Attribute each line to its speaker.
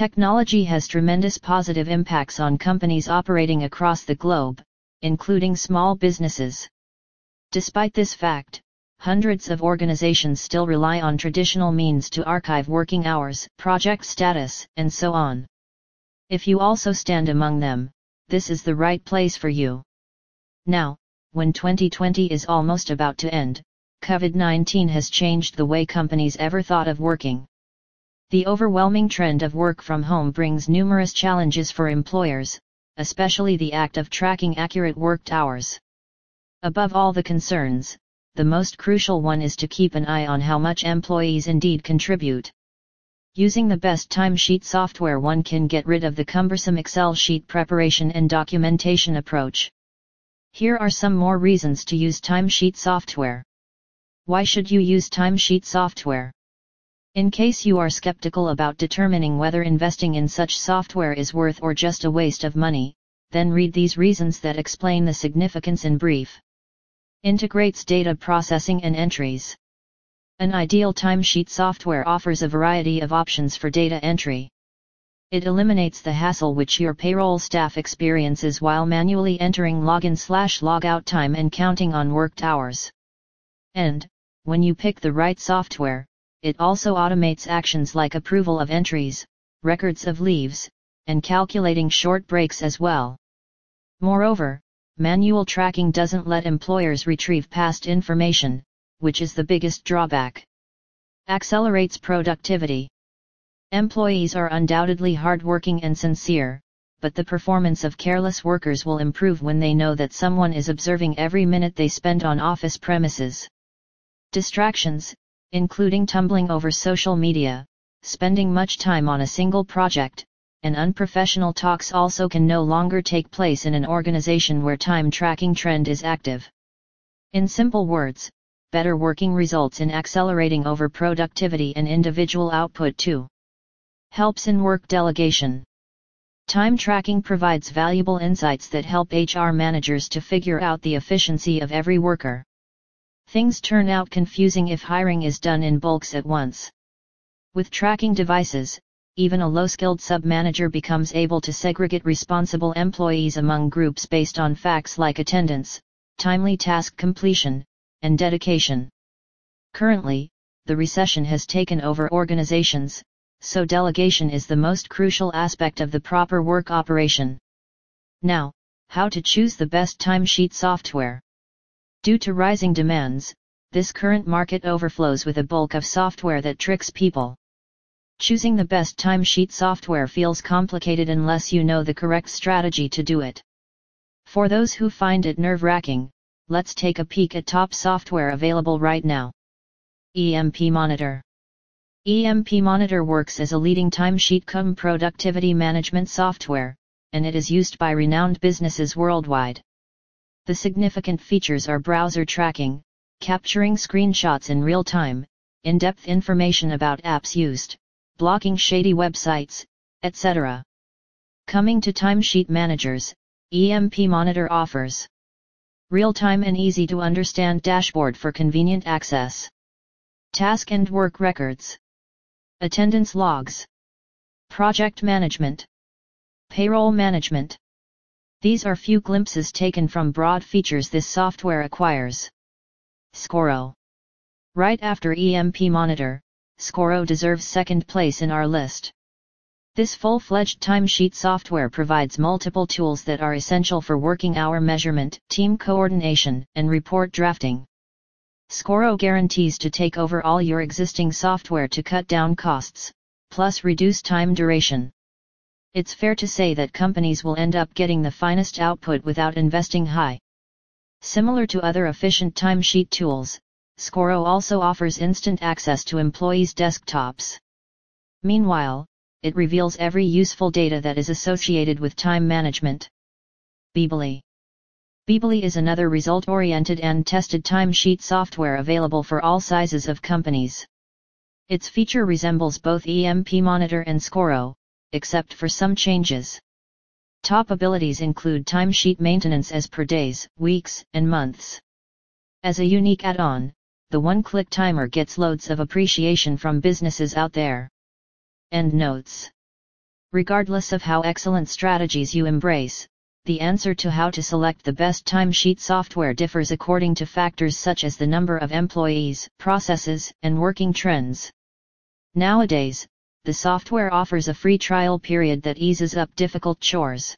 Speaker 1: Technology has tremendous positive impacts on companies operating across the globe, including small businesses. Despite this fact, hundreds of organizations still rely on traditional means to archive working hours, project status, and so on. If you also stand among them, this is the right place for you. Now, when 2020 is almost about to end, COVID-19 has changed the way companies ever thought of working. The overwhelming trend of work from home brings numerous challenges for employers, especially the act of tracking accurate worked hours. Above all the concerns, the most crucial one is to keep an eye on how much employees indeed contribute. Using the best timesheet software one can get rid of the cumbersome Excel sheet preparation and documentation approach. Here are some more reasons to use timesheet software. Why should you use timesheet software? In case you are skeptical about determining whether investing in such software is worth or just a waste of money, then read these reasons that explain the significance in brief. Integrates data processing and entries. An ideal timesheet software offers a variety of options for data entry. It eliminates the hassle which your payroll staff experiences while manually entering login slash logout time and counting on worked hours. And, when you pick the right software, it also automates actions like approval of entries, records of leaves, and calculating short breaks as well. Moreover, manual tracking doesn't let employers retrieve past information, which is the biggest drawback. Accelerates productivity. Employees are undoubtedly hardworking and sincere, but the performance of careless workers will improve when they know that someone is observing every minute they spend on office premises. Distractions, including tumbling over social media, spending much time on a single project, and unprofessional talks also can no longer take place in an organization where time tracking trend is active. In simple words, better working results in accelerating over productivity and individual output too. Helps in work delegation. Time tracking provides valuable insights that help HR managers to figure out the efficiency of every worker. Things turn out confusing if hiring is done in bulks at once. With tracking devices, even a low-skilled sub-manager becomes able to segregate responsible employees among groups based on facts like attendance, timely task completion, and dedication. Currently, the recession has taken over organizations, so delegation is the most crucial aspect of the proper work operation. Now, how to choose the best timesheet software. Due to rising demands, this current market overflows with a bulk of software that tricks people. Choosing the best timesheet software feels complicated unless you know the correct strategy to do it. For those who find it nerve-wracking, let's take a peek at top software available right now. EMP Monitor EMP Monitor works as a leading timesheet cum productivity management software, and it is used by renowned businesses worldwide. The significant features are browser tracking, capturing screenshots in real time, in-depth information about apps used, blocking shady websites, etc. Coming to timesheet managers, EMP Monitor offers real-time and easy-to-understand dashboard for convenient access. Task and work records. Attendance logs. Project management. Payroll management. These are few glimpses taken from broad features this software acquires. Scoro. Right after EMP Monitor, Scoro deserves second place in our list. This full-fledged timesheet software provides multiple tools that are essential for working hour measurement, team coordination, and report drafting. Scoro guarantees to take over all your existing software to cut down costs, plus reduce time duration. It's fair to say that companies will end up getting the finest output without investing high. Similar to other efficient timesheet tools, Scoro also offers instant access to employees' desktops. Meanwhile, it reveals every useful data that is associated with time management. Beebole Beebole is another result-oriented and tested timesheet software available for all sizes of companies. Its feature resembles both EMP Monitor and Scoro, except for some changes. Top abilities include timesheet maintenance as per days, weeks, and months. As a unique add-on, the one-click timer gets loads of appreciation from businesses out there. End notes. Regardless of how excellent strategies you embrace, the answer to how to select the best timesheet software differs according to factors such as the number of employees, processes, and working trends. Nowadays, the software offers a free trial period that eases up difficult chores.